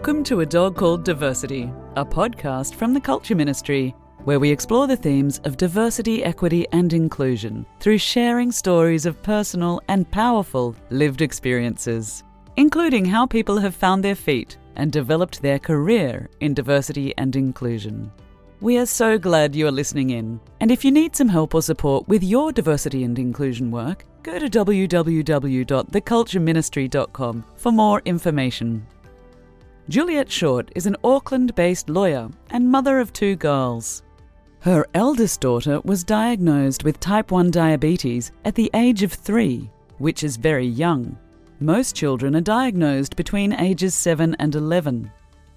Welcome to A Dog Called Diversity, a podcast from the Culture Ministry, where we explore the themes of diversity, equity, and inclusion through sharing stories of personal and powerful lived experiences, including how people have found their feet and developed their career in diversity and inclusion. We are so glad you are listening in, and if you need some help or support with your diversity and inclusion work, go to www.thecultureministry.com for more information. Juliet Short is an Auckland based lawyer and mother of two girls. Her eldest daughter was diagnosed with type 1 diabetes at the age of three, which is very young. Most children are diagnosed between ages 7 and 11.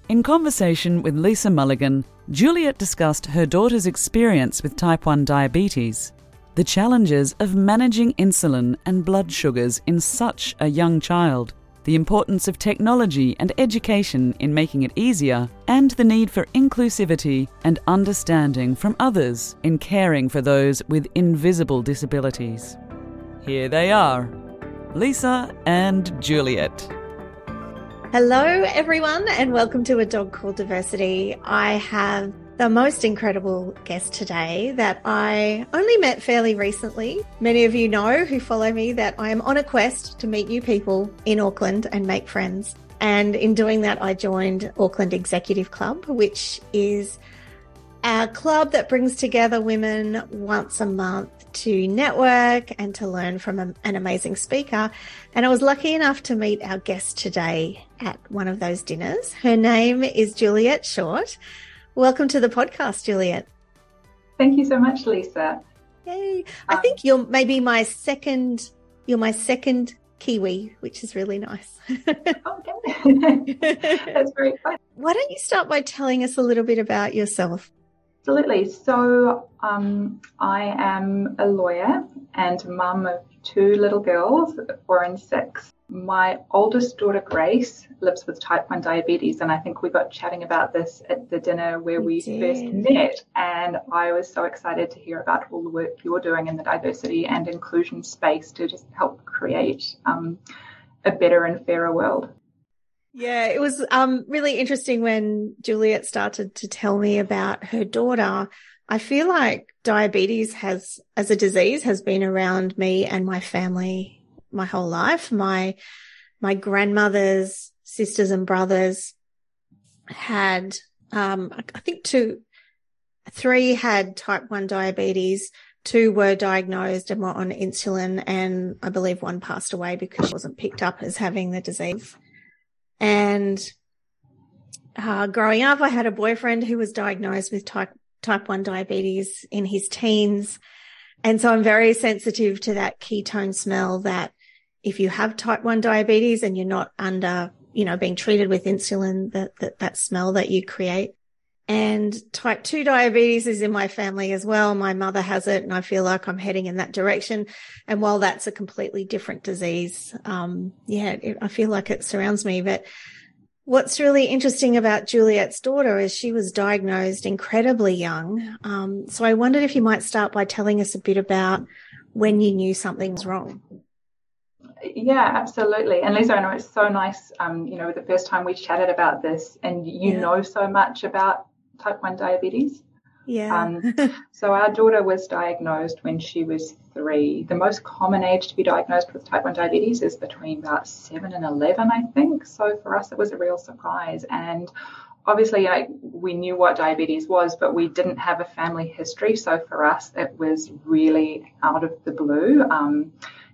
In conversation with Lisa Mulligan, Juliet discussed her daughter's experience with type 1 diabetes, the challenges of managing insulin and blood sugars in such a young child, the importance of technology and education in making it easier, and the need for inclusivity and understanding from others in caring for those with invisible disabilities. Here they are Lisa and Juliet. Hello, everyone, and welcome to A Dog Called Diversity. I have the most incredible guest today that I only met fairly recently. Many of you know who follow me that I am on a quest to meet new people in Auckland and make friends. And in doing that, I joined Auckland Executive Club, which is a club that brings together women once a month to network and to learn from an amazing speaker. And I was lucky enough to meet our guest today at one of those dinners. Her name is Juliet Short. Welcome to the podcast, Juliet. Thank you so much, Lisa. Yay. I um, think you're maybe my second, you're my second Kiwi, which is really nice. okay. That's very fun. Why don't you start by telling us a little bit about yourself? Absolutely. So, um, I am a lawyer and mum of two little girls, four and six my oldest daughter Grace lives with type 1 diabetes, and I think we got chatting about this at the dinner where we, we first met. And I was so excited to hear about all the work you're doing in the diversity and inclusion space to just help create um, a better and fairer world. Yeah, it was um, really interesting when Juliet started to tell me about her daughter. I feel like diabetes has, as a disease, has been around me and my family my whole life. My, my grandmother's sisters and brothers had, um, I think two, three had type one diabetes. Two were diagnosed and were on insulin. And I believe one passed away because she wasn't picked up as having the disease. And, uh, growing up, I had a boyfriend who was diagnosed with type, type one diabetes in his teens. And so I'm very sensitive to that ketone smell that if you have type 1 diabetes and you're not under, you know, being treated with insulin, that, that, that smell that you create. And type 2 diabetes is in my family as well. My mother has it and I feel like I'm heading in that direction. And while that's a completely different disease, um, yeah, it, I feel like it surrounds me. But what's really interesting about Juliet's daughter is she was diagnosed incredibly young. Um, so I wondered if you might start by telling us a bit about when you knew something was wrong. Yeah, absolutely. And Lisa, I know it's so nice. Um, you know, the first time we chatted about this, and you yeah. know so much about type one diabetes. Yeah. Um, so our daughter was diagnosed when she was three. The most common age to be diagnosed with type one diabetes is between about seven and eleven, I think. So for us, it was a real surprise. And obviously, I, we knew what diabetes was, but we didn't have a family history. So for us, it was really out of the blue. Um,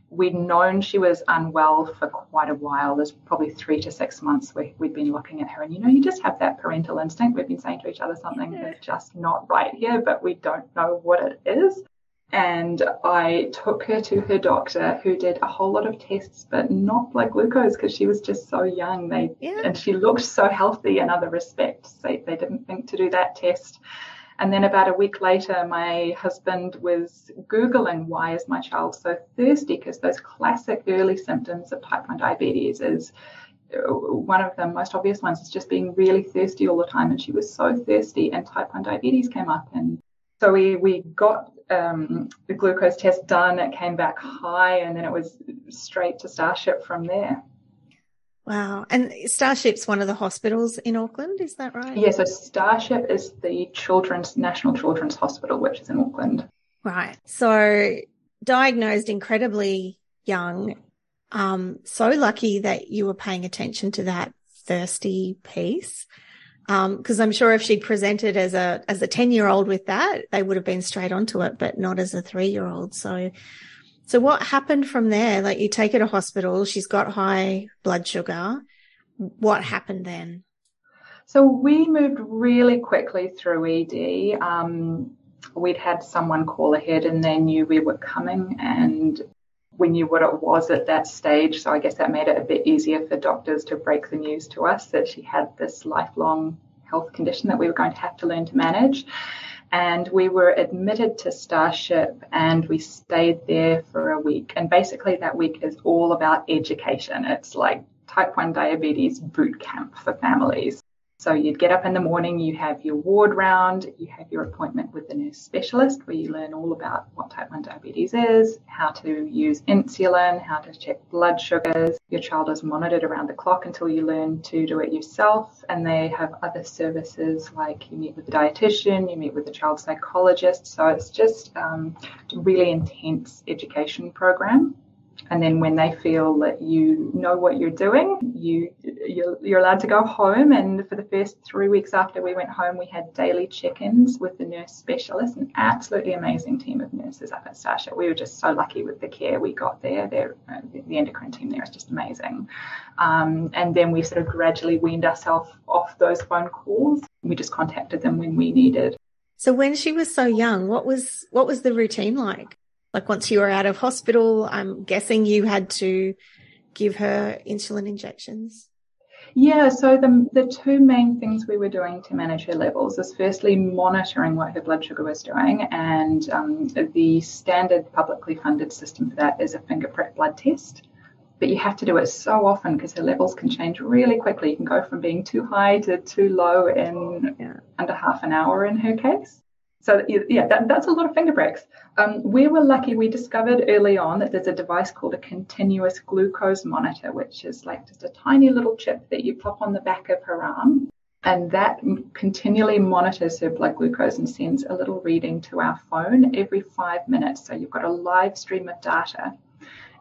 we'd known she was unwell for quite a while. There's probably three to six months we, we'd been looking at her. And, you know, you just have that parental instinct. We've been saying to each other something yeah. that's just not right here, but we don't know what it is. And I took her to her doctor who did a whole lot of tests, but not blood glucose because she was just so young. They, yeah. And she looked so healthy in other respects. They, they didn't think to do that test. And then about a week later, my husband was Googling, why is my child so thirsty? Because those classic early symptoms of type 1 diabetes is uh, one of the most obvious ones is just being really thirsty all the time. And she was so thirsty, and type 1 diabetes came up. And so we, we got um, the glucose test done. It came back high, and then it was straight to Starship from there. Wow. And Starship's one of the hospitals in Auckland, is that right? Yeah, so Starship is the Children's National Children's Hospital, which is in Auckland. Right. So diagnosed incredibly young. Um, so lucky that you were paying attention to that thirsty piece. Um, cause I'm sure if she'd presented as a, as a 10 year old with that, they would have been straight onto it, but not as a three year old. So so what happened from there? Like you take her to hospital, she's got high blood sugar. What happened then? So we moved really quickly through ED. Um, we'd had someone call ahead and they knew we were coming and we knew what it was at that stage. So I guess that made it a bit easier for doctors to break the news to us that she had this lifelong health condition that we were going to have to learn to manage and we were admitted to Starship and we stayed there for a week. And basically, that week is all about education. It's like type 1 diabetes boot camp for families. So you'd get up in the morning, you have your ward round, you have your appointment with the nurse specialist where you learn all about what type 1 diabetes is, how to use insulin, how to check blood sugars. Your child is monitored around the clock until you learn to do it yourself. And they have other services like you meet with the dietitian, you meet with the child psychologist. So it's just um, a really intense education program and then when they feel that you know what you're doing, you you're, you're, allowed to go home. And for the first three weeks after we went home, we had daily check-ins with the nurse specialist, an absolutely amazing team of nurses up at Starship. We were just so lucky with the care we got there. They're, uh, the endocrine team there is just amazing. Um, and then we sort of gradually weaned ourselves off those phone calls. We just contacted them when we needed. So when she was so young, what was what was the routine like? Like once you were out of hospital, I'm guessing you had to give her insulin injections. Yeah, so the, the two main things we were doing to manage her levels is firstly monitoring what her blood sugar was doing, and um, the standard publicly funded system for that is a finger prick blood test. But you have to do it so often because her levels can change really quickly. You can go from being too high to too low in yeah. under half an hour in her case. So yeah, that, that's a lot of finger breaks. Um, we were lucky. We discovered early on that there's a device called a continuous glucose monitor, which is like just a tiny little chip that you pop on the back of her arm, and that continually monitors her blood glucose and sends a little reading to our phone every five minutes. So you've got a live stream of data.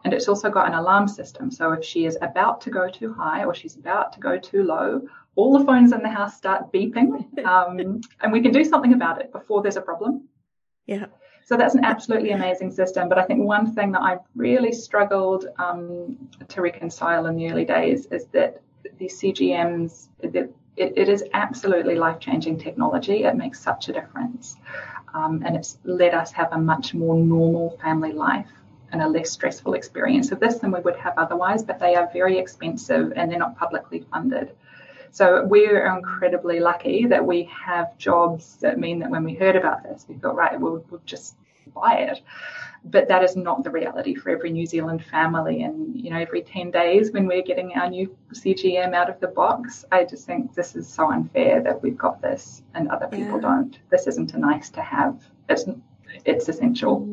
And it's also got an alarm system. So if she is about to go too high or she's about to go too low, all the phones in the house start beeping, um, and we can do something about it before there's a problem. Yeah. So that's an absolutely amazing system. But I think one thing that I've really struggled um, to reconcile in the early days is that the CGMs, it, it is absolutely life changing technology. It makes such a difference. Um, and it's let us have a much more normal family life and a less stressful experience of this than we would have otherwise. But they are very expensive and they're not publicly funded. So we're incredibly lucky that we have jobs that mean that when we heard about this, we thought, right, we'll, we'll just buy it. But that is not the reality for every New Zealand family. And, you know, every 10 days when we're getting our new CGM out of the box, I just think this is so unfair that we've got this and other people yeah. don't. This isn't a nice to have. It's, it's essential.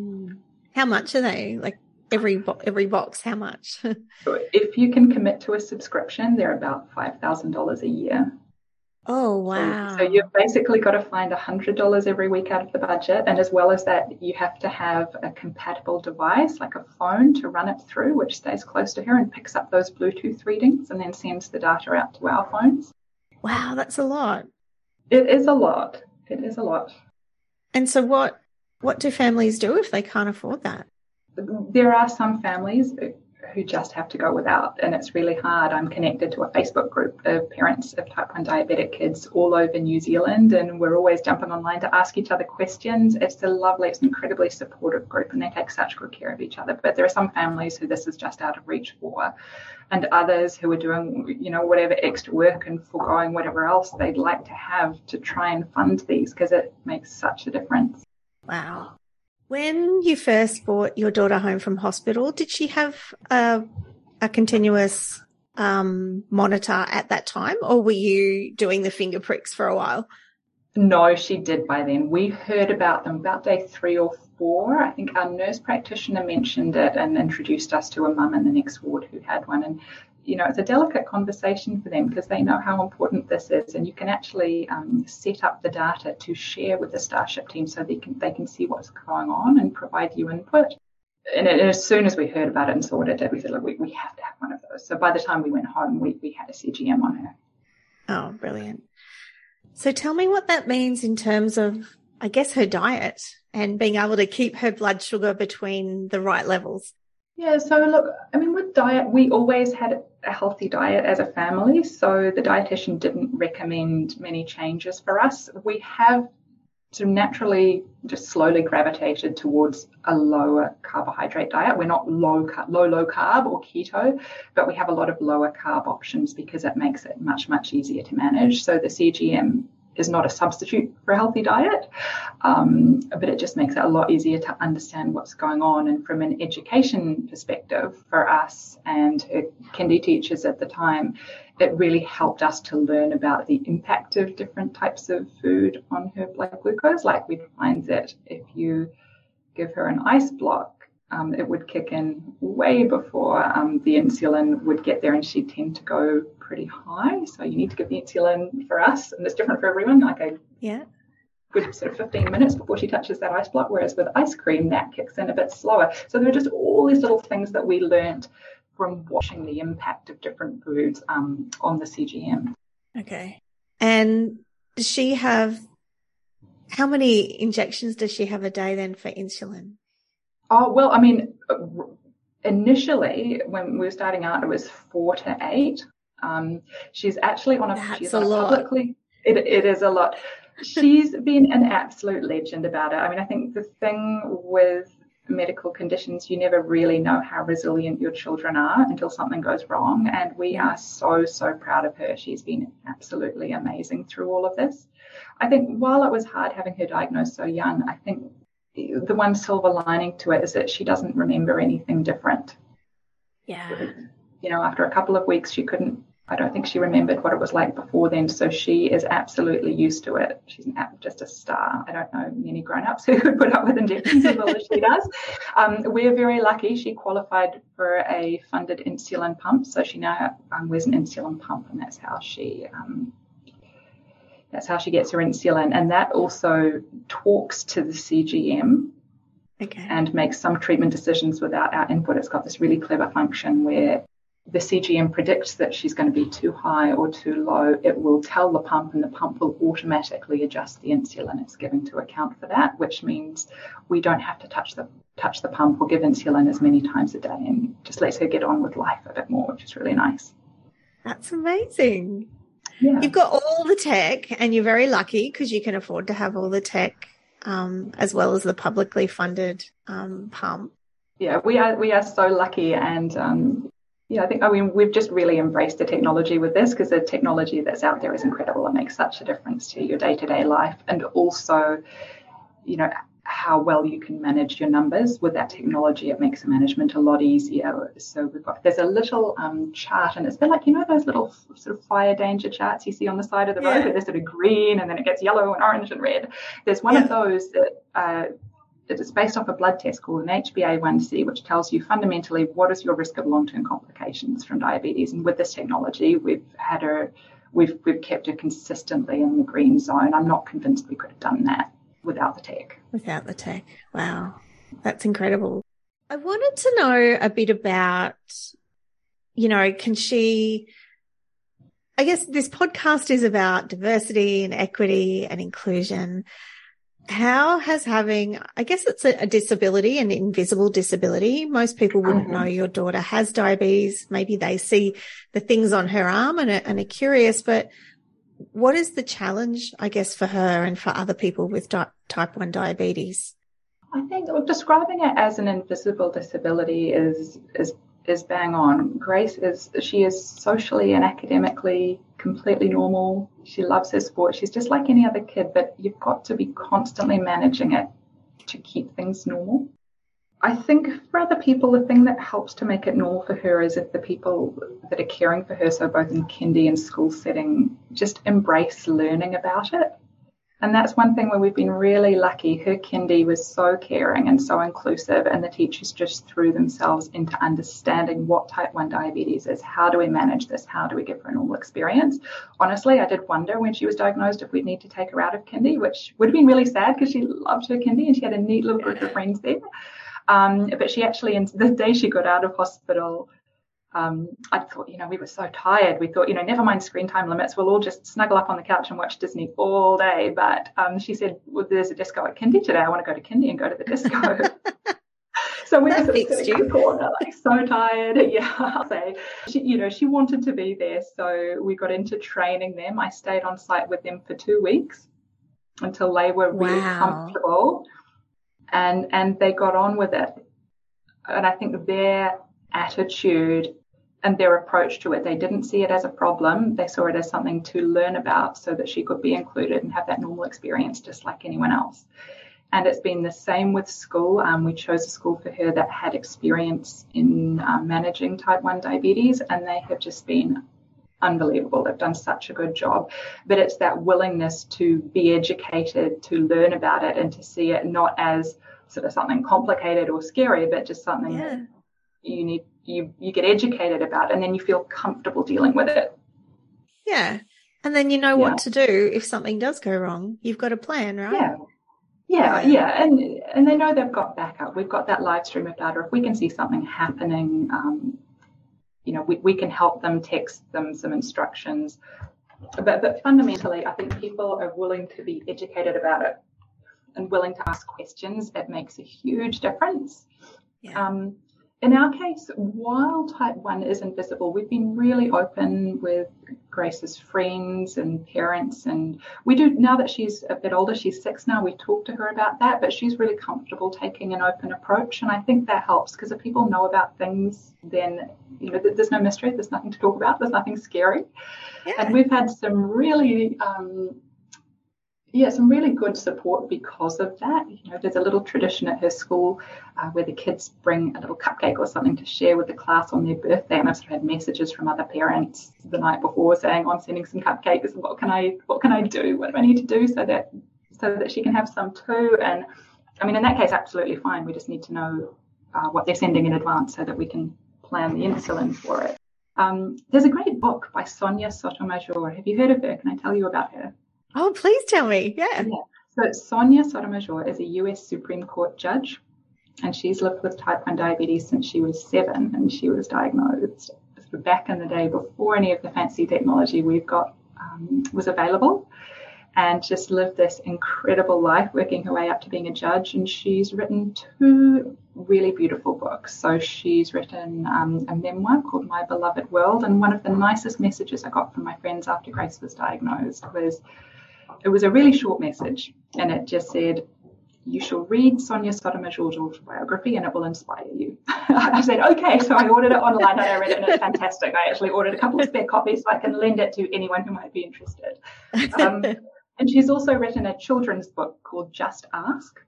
How much are they? Like every every box how much? If you can commit to a subscription they're about $5000 a year. Oh wow so, so you've basically got to find $100 every week out of the budget and as well as that you have to have a compatible device like a phone to run it through which stays close to her and picks up those bluetooth readings and then sends the data out to our phones. Wow that's a lot. It is a lot. It is a lot. And so what what do families do if they can't afford that there are some families who just have to go without, and it's really hard. I'm connected to a Facebook group of parents of type 1 diabetic kids all over New Zealand, and we're always jumping online to ask each other questions. It's a lovely, it's an incredibly supportive group, and they take such good care of each other. But there are some families who this is just out of reach for, and others who are doing, you know, whatever extra work and foregoing whatever else they'd like to have to try and fund these because it makes such a difference. Wow. When you first brought your daughter home from hospital, did she have a, a continuous um, monitor at that time, or were you doing the finger pricks for a while? No, she did by then. We heard about them about day three or four. I think our nurse practitioner mentioned it and introduced us to a mum in the next ward who had one. And you know, it's a delicate conversation for them because they know how important this is, and you can actually um, set up the data to share with the Starship team so they can they can see what's going on and provide you input. And, as soon as we heard about it and saw what it did, we said, look, we, we have to have one of those. So by the time we went home, we, we had a CGM on her. Oh, brilliant. So tell me what that means in terms of, I guess, her diet and being able to keep her blood sugar between the right levels. Yeah, so look, I mean, with diet, we always had a healthy diet as a family. So the dietitian didn't recommend many changes for us. We have sort of naturally just slowly gravitated towards a lower carbohydrate diet. We're not low, low, low carb or keto, but we have a lot of lower carb options because it makes it much, much easier to manage. So the CGM is not a substitute for a healthy diet, um, but it just makes it a lot easier to understand what's going on. And from an education perspective for us and kindy teachers at the time, it really helped us to learn about the impact of different types of food on her blood glucose. Like we find that if you give her an ice block, um, it would kick in way before um, the insulin would get there, and she'd tend to go pretty high. So you need to give the insulin for us, and it's different for everyone. Like a yeah, good sort of 15 minutes before she touches that ice block, whereas with ice cream that kicks in a bit slower. So there are just all these little things that we learned from watching the impact of different foods um, on the CGM. Okay, and does she have? How many injections does she have a day then for insulin? Oh, well, I mean, initially when we were starting out, it was four to eight. Um, she's actually on a, That's she's on a lot. publicly, it, it is a lot. She's been an absolute legend about it. I mean, I think the thing with medical conditions, you never really know how resilient your children are until something goes wrong. And we are so, so proud of her. She's been absolutely amazing through all of this. I think while it was hard having her diagnosed so young, I think the one silver lining to it is that she doesn't remember anything different. Yeah. You know, after a couple of weeks, she couldn't, I don't think she remembered what it was like before then. So she is absolutely used to it. She's just a star. I don't know many grown ups who could put up with injections as well as she does. Um, we're very lucky. She qualified for a funded insulin pump. So she now um, wears an insulin pump, and that's how she um, that's how she gets her insulin. And that also talks to the CGM okay. and makes some treatment decisions without our input. It's got this really clever function where the CGM predicts that she's going to be too high or too low. It will tell the pump, and the pump will automatically adjust the insulin it's giving to account for that, which means we don't have to touch the touch the pump or give insulin as many times a day, and just lets her get on with life a bit more, which is really nice. That's amazing. Yeah. You've got all the tech, and you're very lucky because you can afford to have all the tech, um, as well as the publicly funded um, pump. Yeah, we are we are so lucky, and um, yeah, I think I mean we've just really embraced the technology with this because the technology that's out there is incredible. It makes such a difference to your day to day life, and also, you know, how well you can manage your numbers with that technology. It makes the management a lot easier. So we've got there's a little um, chart, and it's been like you know those little sort of fire danger charts you see on the side of the road, Yeah. where they're sort of green and then it gets yellow and orange and red. There's one Yeah. of those that. Uh, it's based off a blood test called an HbA1c, which tells you fundamentally what is your risk of long-term complications from diabetes. And with this technology, we've had a we've we've kept her consistently in the green zone. I'm not convinced we could have done that without the tech. without the tech. Wow, that's incredible. I wanted to know a bit about, you know, can she, I guess this podcast is about diversity and equity and inclusion. How has having, I guess it's a, a disability, an invisible disability. Most people wouldn't Mhm. know your daughter has diabetes. Maybe they see the things on her arm and are, and are curious, but what is the challenge, I guess, for her and for other people with di- type 1 diabetes? I think well, describing it as an invisible disability is is is bang on. Grace is she is socially and academically completely normal. She loves her sport. She's just like any other kid, but you've got to be constantly managing it to keep things normal. I think for other people, the thing that helps to make it normal for her is if the people that are caring for her, so both in kindy and school setting, just embrace learning about it. And that's one thing where we've been really lucky. Her kindy was so caring and so inclusive, and the teachers just threw themselves into understanding what type 1 diabetes is. How do we manage this? How do we give her a normal experience? Honestly, I did wonder when she was diagnosed if we'd need to take her out of kindy, which would have been really sad because she loved her kindy and she had a neat little group of friends there. Um, but she actually, the day she got out of hospital, um, I thought, you know, we were so tired. We thought, you know, never mind screen time limits. We'll all just snuggle up on the couch and watch Disney all day. But um, she said, well, there's a disco at Kindy today. I want to go to Kindy and go to the disco. so we that were sitting in the corner, like so tired. Yeah, I'll say. She, you know, she wanted to be there. So we got into training them. I stayed on site with them for two weeks until they were really wow. comfortable and and they got on with it. And I think their attitude and their approach to it. They didn't see it as a problem. They saw it as something to learn about so that she could be included and have that normal experience just like anyone else. And it's been the same with school. Um, we chose a school for her that had experience in um, managing type 1 diabetes, and they have just been unbelievable. They've done such a good job. But it's that willingness to be educated, to learn about it, and to see it not as sort of something complicated or scary, but just something yeah. You need you you get educated about and then you feel comfortable dealing with it. Yeah. And then you know yeah. what to do if something does go wrong. You've got a plan, right? Yeah. Yeah, yeah, and and they know they've got backup. We've got that live stream of data. If we can see something happening, um, you know, we, we can help them, text them some instructions. But but fundamentally, I think people are willing to be educated about it and willing to ask questions. It makes a huge difference. Yeah. Um, in our case, while type 1 is invisible, we've been really open with Grace's friends and parents. And we do, now that she's a bit older, she's six now, we talk to her about that, but she's really comfortable taking an open approach. And I think that helps because if people know about things, then, you know, there's no mystery, there's nothing to talk about, there's nothing scary. Yeah. And we've had some really um, yeah, some really good support because of that. You know, there's a little tradition at her school uh, where the kids bring a little cupcake or something to share with the class on their birthday, and I've sort of had messages from other parents the night before saying, oh, "I'm sending some cupcakes. What can I what can I do? What do I need to do so that so that she can have some too?" And I mean, in that case, absolutely fine. We just need to know uh, what they're sending in advance so that we can plan the insulin for it. Um, there's a great book by Sonia Sotomayor. Have you heard of her? Can I tell you about her? Oh, please tell me. Yeah. yeah. So Sonia Sotomayor is a US Supreme Court judge, and she's lived with type 1 diabetes since she was seven, and she was diagnosed back in the day before any of the fancy technology we've got um, was available and just lived this incredible life working her way up to being a judge. And she's written two really beautiful books. So she's written um, a memoir called My Beloved World. And one of the nicest messages I got from my friends after Grace was diagnosed was it was a really short message, and it just said, you shall read Sonia Sotomayor's autobiography and it will inspire you. I said, okay. So I ordered it online and I read it and it's fantastic. I actually ordered a couple of spare copies so I can lend it to anyone who might be interested. Um, and she's also written a children's book called Just Ask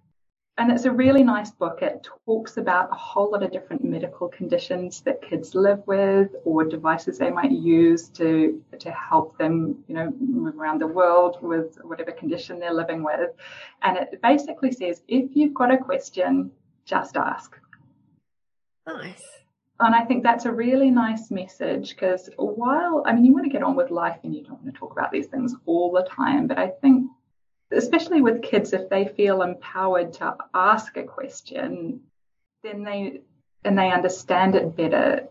and it's a really nice book. It talks about a whole lot of different medical conditions that kids live with or devices they might use to to help them, you know, move around the world with whatever condition they're living with. And it basically says if you've got a question, just ask. Nice. And I think that's a really nice message because while, I mean, you want to get on with life and you don't want to talk about these things all the time, but I think especially with kids, if they feel empowered to ask a question, then they and they understand it better.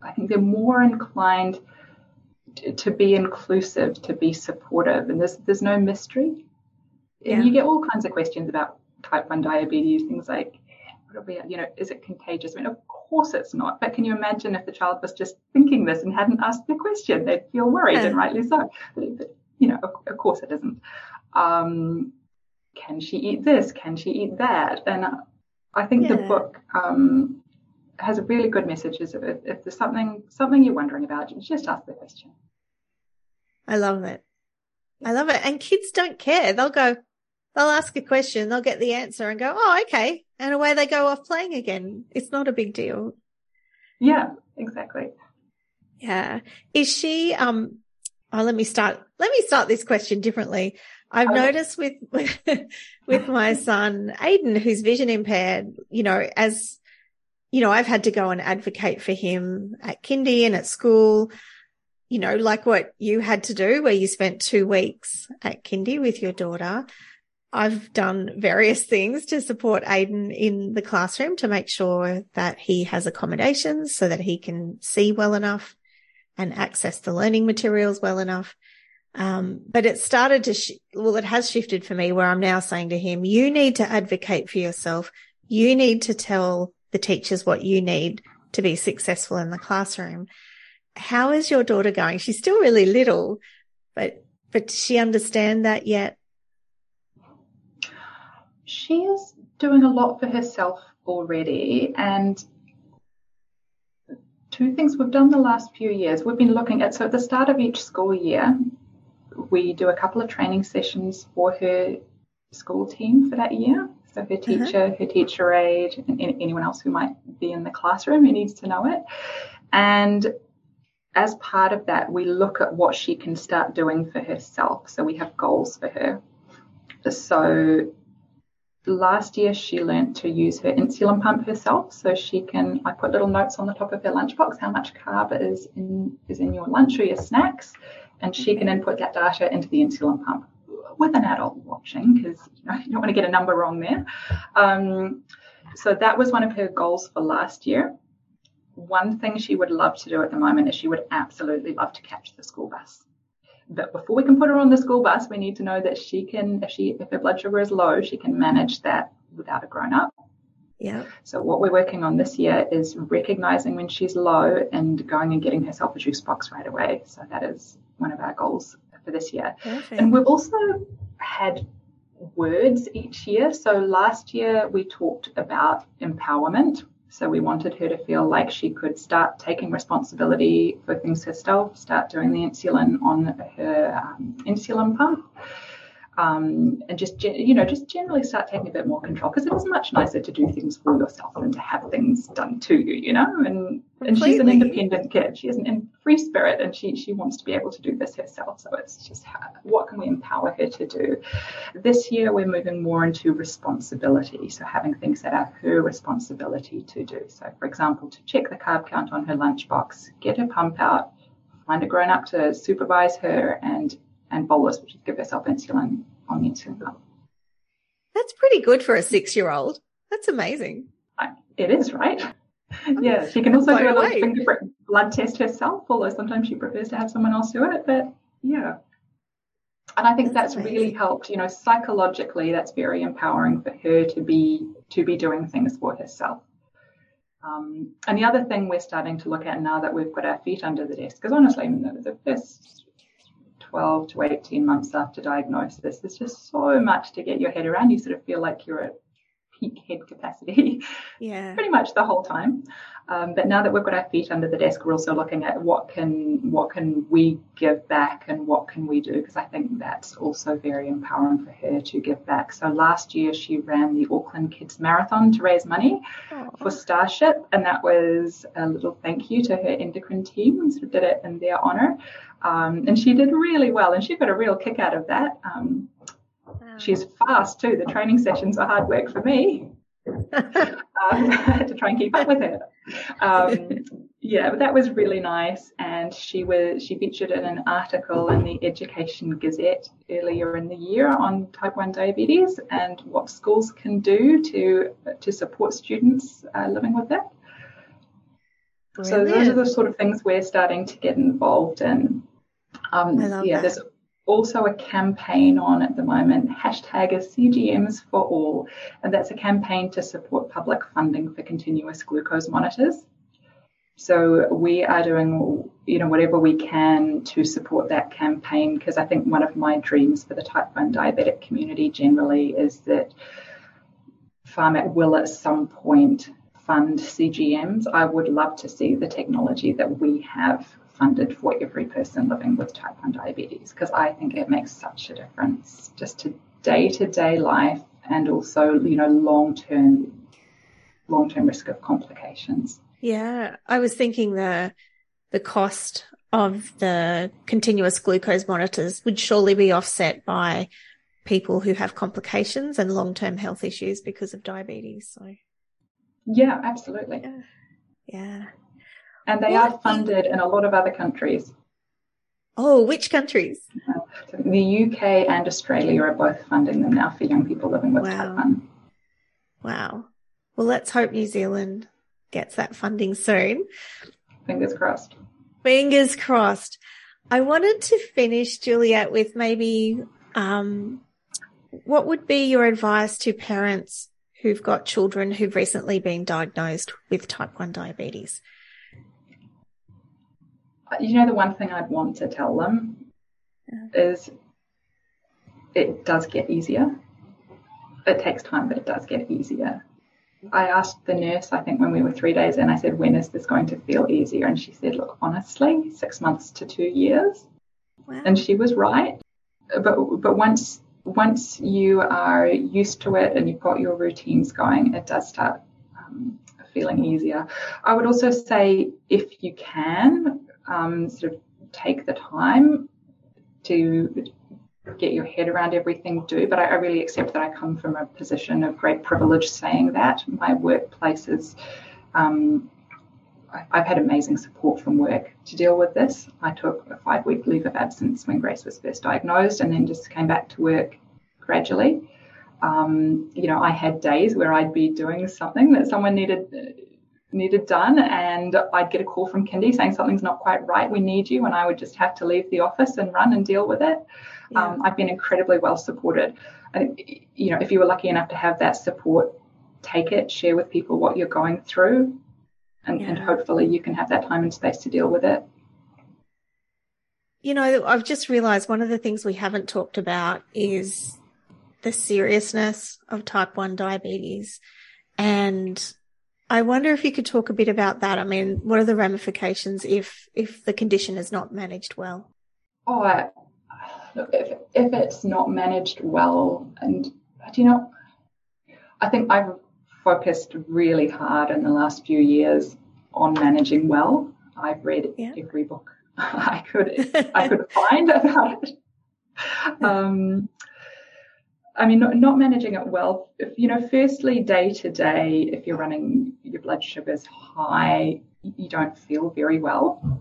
I think they're more inclined to, to be inclusive, to be supportive, and there's there's no mystery. Yeah. And you get all kinds of questions about type one diabetes, things like, what are we, you know, is it contagious? I mean, of course it's not. But can you imagine if the child was just thinking this and hadn't asked the question? They'd feel worried, yeah. and rightly so. But, you know, of, of course it isn't um, can she eat this? Can she eat that? And I think yeah. the book um, has a really good message. Is if, if there's something something you're wondering about, just ask the question. I love it. I love it. And kids don't care. They'll go, they'll ask a question, they'll get the answer and go, oh, okay. And away they go off playing again. It's not a big deal. Yeah, exactly. Yeah. Is she, um, oh, let me start, let me start this question differently. I've noticed with, with, with my son, Aiden, who's vision impaired, you know, as, you know, I've had to go and advocate for him at kindy and at school, you know, like what you had to do where you spent two weeks at kindy with your daughter. I've done various things to support Aiden in the classroom to make sure that he has accommodations so that he can see well enough and access the learning materials well enough. Um, but it started to, sh- well, it has shifted for me where I'm now saying to him, you need to advocate for yourself. You need to tell the teachers what you need to be successful in the classroom. How is your daughter going? She's still really little, but, but does she understand that yet? She is doing a lot for herself already. And two things we've done the last few years. We've been looking at, so at the start of each school year, we do a couple of training sessions for her school team for that year. So her uh-huh. teacher, uh-huh. her teacher aide, and anyone else who might be in the classroom who needs to know it. And as part of that, we look at what she can start doing for herself. So we have goals for her. So last year she learned to use her insulin pump herself so she can i put little notes on the top of her lunchbox how much carb is in is in your lunch or your snacks and she can input that data into the insulin pump with an adult watching because you, know, you don't want to get a number wrong there. Um, so that was one of her goals for last year. One thing she would love to do at the moment is she would absolutely love to catch the school bus. But before we can put her on the school bus, we need to know that she can, if she, if her blood sugar is low, she can manage that without a grown up. Yeah. So what we're working on this year is recognizing when she's low and going and getting herself a juice box right away. So that is one of our goals for this year. Perfect. And we've also had words each year. So last year we talked about empowerment. So we wanted her to feel like she could start taking responsibility for things herself, start doing the insulin on her um, insulin pump. Um, and just you know just generally start taking a bit more control because it is much nicer to do things for yourself than to have things done to you you know? And and she's an independent kid she is an in free spirit and she she wants to be able to do this herself so it's just how, what can we empower her to do this year we're moving more into responsibility so having things that are her responsibility to do so for example to check the carb count on her lunchbox get her pump out find a grown up to supervise her and and bolus, which is give herself insulin on the insulin pump. That's pretty good for a six year old. That's amazing. It is, right? yeah, she can also do a little finger blood test herself, although sometimes she prefers to have someone else do it. But yeah. And I think that's, that's really helped, you know, psychologically that's very empowering for her to be to be doing things for herself. Um, and the other thing we're starting to look at now that we've got our feet under the desk, because honestly, the first 12 to 18 months after diagnosis. There's just so much to get your head around. You sort of feel like you're at peak head capacity yeah. pretty much the whole time. Um, but now that we've got our feet under the desk we're also looking at what can what can we give back and what can we do? Because i think that's also very empowering for her to give back. So last year she ran the auckland kids marathon to raise money for starship and that was a little thank you to her endocrine team we sort of did it in their honor. Um, and she did really well, and she got a real kick out of that. Um. She's fast too. The training sessions are hard work for me. um, to try and keep up with her. Um, yeah, but that was really nice. And she was she featured in an article in the Education Gazette earlier in the year on type one diabetes and what schools can do to to support students uh, living with that. So those are the sort of things we're starting to get involved in. Um, yeah, that. there's also a campaign on at the moment, hashtag is CGMs for all, and that's a campaign to support public funding for continuous glucose monitors. So we are doing, you know, whatever we can to support that campaign because I think one of my dreams for the type 1 diabetic community generally is that Pharmac will at some point fund CGMs. I would love to see the technology that we have funded for every person living with type 1 diabetes because I think it makes such a difference just to day to day life and also, you know, long term long term risk of complications. Yeah. I was thinking the the cost of the continuous glucose monitors would surely be offset by people who have complications and long-term health issues because of diabetes. So yeah, absolutely. Yeah. yeah. And they what? are funded in a lot of other countries. Oh, which countries? the UK and Australia are both funding them now for young people living with wow. type 1. Wow. Well, let's hope New Zealand gets that funding soon. Fingers crossed. Fingers crossed. I wanted to finish, Juliet, with maybe um, what would be your advice to parents who've got children who've recently been diagnosed with type 1 diabetes? You know, the one thing I'd want to tell them yeah. is it does get easier. It takes time, but it does get easier. I asked the nurse, I think when we were three days in, I said, when is this going to feel easier? And she said, look, honestly, six months to two years. Wow. And she was right. But, but once, once you are used to it and you've got your routines going, it does start um, feeling easier. I would also say if you can, um, sort of take the time to get your head around everything, do. But I, I, really accept that I come from a position of great privilege saying that. My workplace is, um, I've had amazing support from work to deal with this. I took a five week leave of absence when Grace was first diagnosed and then just came back to work gradually. Um, you know, I had days where I'd be doing something that someone needed needed done and I'd get a call from Kindy saying something's not quite right, we need you, and I would just have to leave the office and run and deal with it. Yeah. Um, I've been incredibly well supported. you know, if you were lucky enough to have that support, take it, share with people what you're going through, and, yeah. and hopefully you can have that time and space to deal with it. You know, I've just realized one of the things we haven't talked about is the seriousness of type 1 diabetes. And I wonder if you could talk a bit about that. I mean, what are the ramifications if if the condition is not managed well? Oh, I, look, if, if it's not managed well, and do you know, I think I've focused really hard in the last few years on managing well. I've read yeah. every book I could I could find about it. Um, I mean, not, not managing it well. If, you know, firstly, day to day, if you're running your blood sugars high, you don't feel very well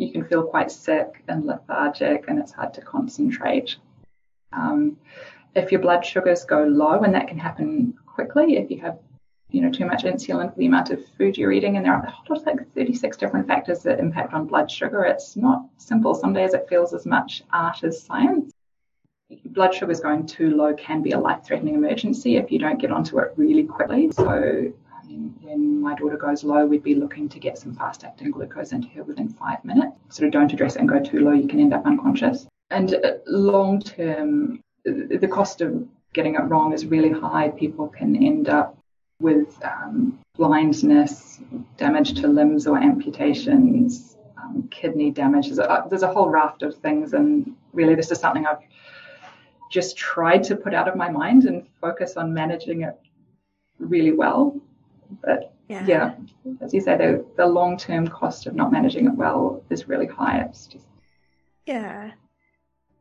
you can feel quite sick and lethargic and it's hard to concentrate. Um, if your blood sugars go low, and that can happen quickly if you have you know too much insulin for the amount of food you're eating, and there are like 36 different factors that impact on blood sugar. It's not simple. Some days it feels as much art as science. Blood sugars going too low can be a life-threatening emergency if you don't get onto it really quickly. So when my daughter goes low, we'd be looking to get some fast acting glucose into her within five minutes. Sort of don't address it and go too low, you can end up unconscious. And uh, long term, the cost of getting it wrong is really high. People can end up with um, blindness, damage to limbs or amputations, um, kidney damage. There's a, there's a whole raft of things, and really, this is something I've just tried to put out of my mind and focus on managing it really well. But yeah, yeah as you say, the, the long term cost of not managing it well is really high. It's just yeah,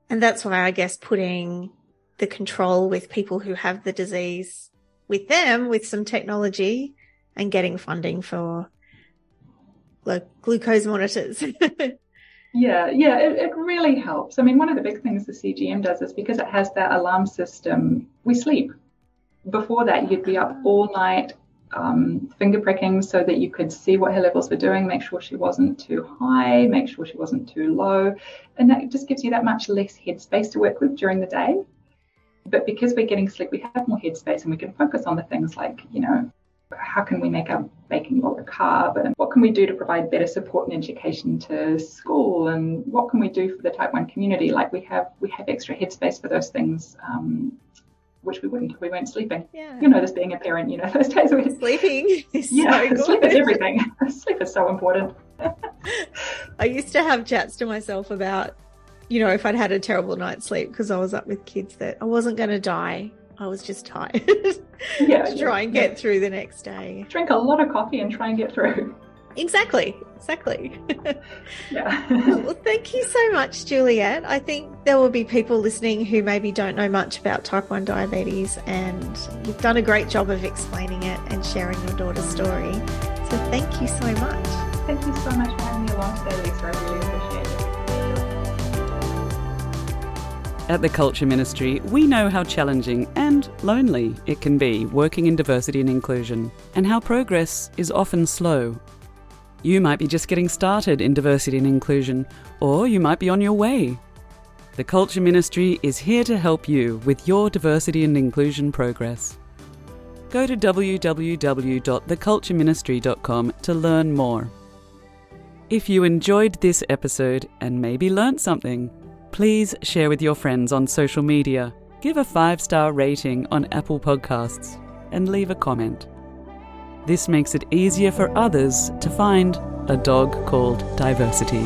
and that's why I guess putting the control with people who have the disease with them with some technology and getting funding for like glucose monitors. yeah, yeah, it, it, really helps. I mean, one of the big things the CGM does is because it has that alarm system, we sleep. Before that, you'd be up all night um, finger pricking so that you could see what her levels were doing, make sure she wasn't too high, make sure she wasn't too low. And that just gives you that much less headspace to work with during the day. But because we're getting sleep, we have more headspace and we can focus on the things like, you know, how can we make our baking lower carb and what can we do to provide better support and education to school and what can we do for the type 1 community like we have we have extra headspace for those things um, which we wouldn't if we weren't sleeping. Yeah. You know, this being a parent, you know, those days we're sleeping. Is yeah, so sleep is everything. sleep is so important. I used to have chats to myself about, you know, if I'd had a terrible night's sleep because I was up with kids that I wasn't going to die. I was just tired. yeah. to try and get yeah. through the next day. Drink a lot of coffee and try and get through. exactly, exactly. yeah. well, thank you so much, Juliet. I think there will be people listening who maybe don't know much about type 1 diabetes, and you've done a great job of explaining it and sharing your daughter's story. So thank you so much. Thank you so much for having me along today, Lisa. I really appreciate it. At the Culture Ministry, we know how challenging and lonely it can be working in diversity and inclusion, and how progress is often slow. You might be just getting started in diversity and inclusion, or you might be on your way. The Culture Ministry is here to help you with your diversity and inclusion progress. Go to www.thecultureministry.com to learn more. If you enjoyed this episode and maybe learnt something, please share with your friends on social media, give a five star rating on Apple Podcasts, and leave a comment. This makes it easier for others to find a dog called diversity.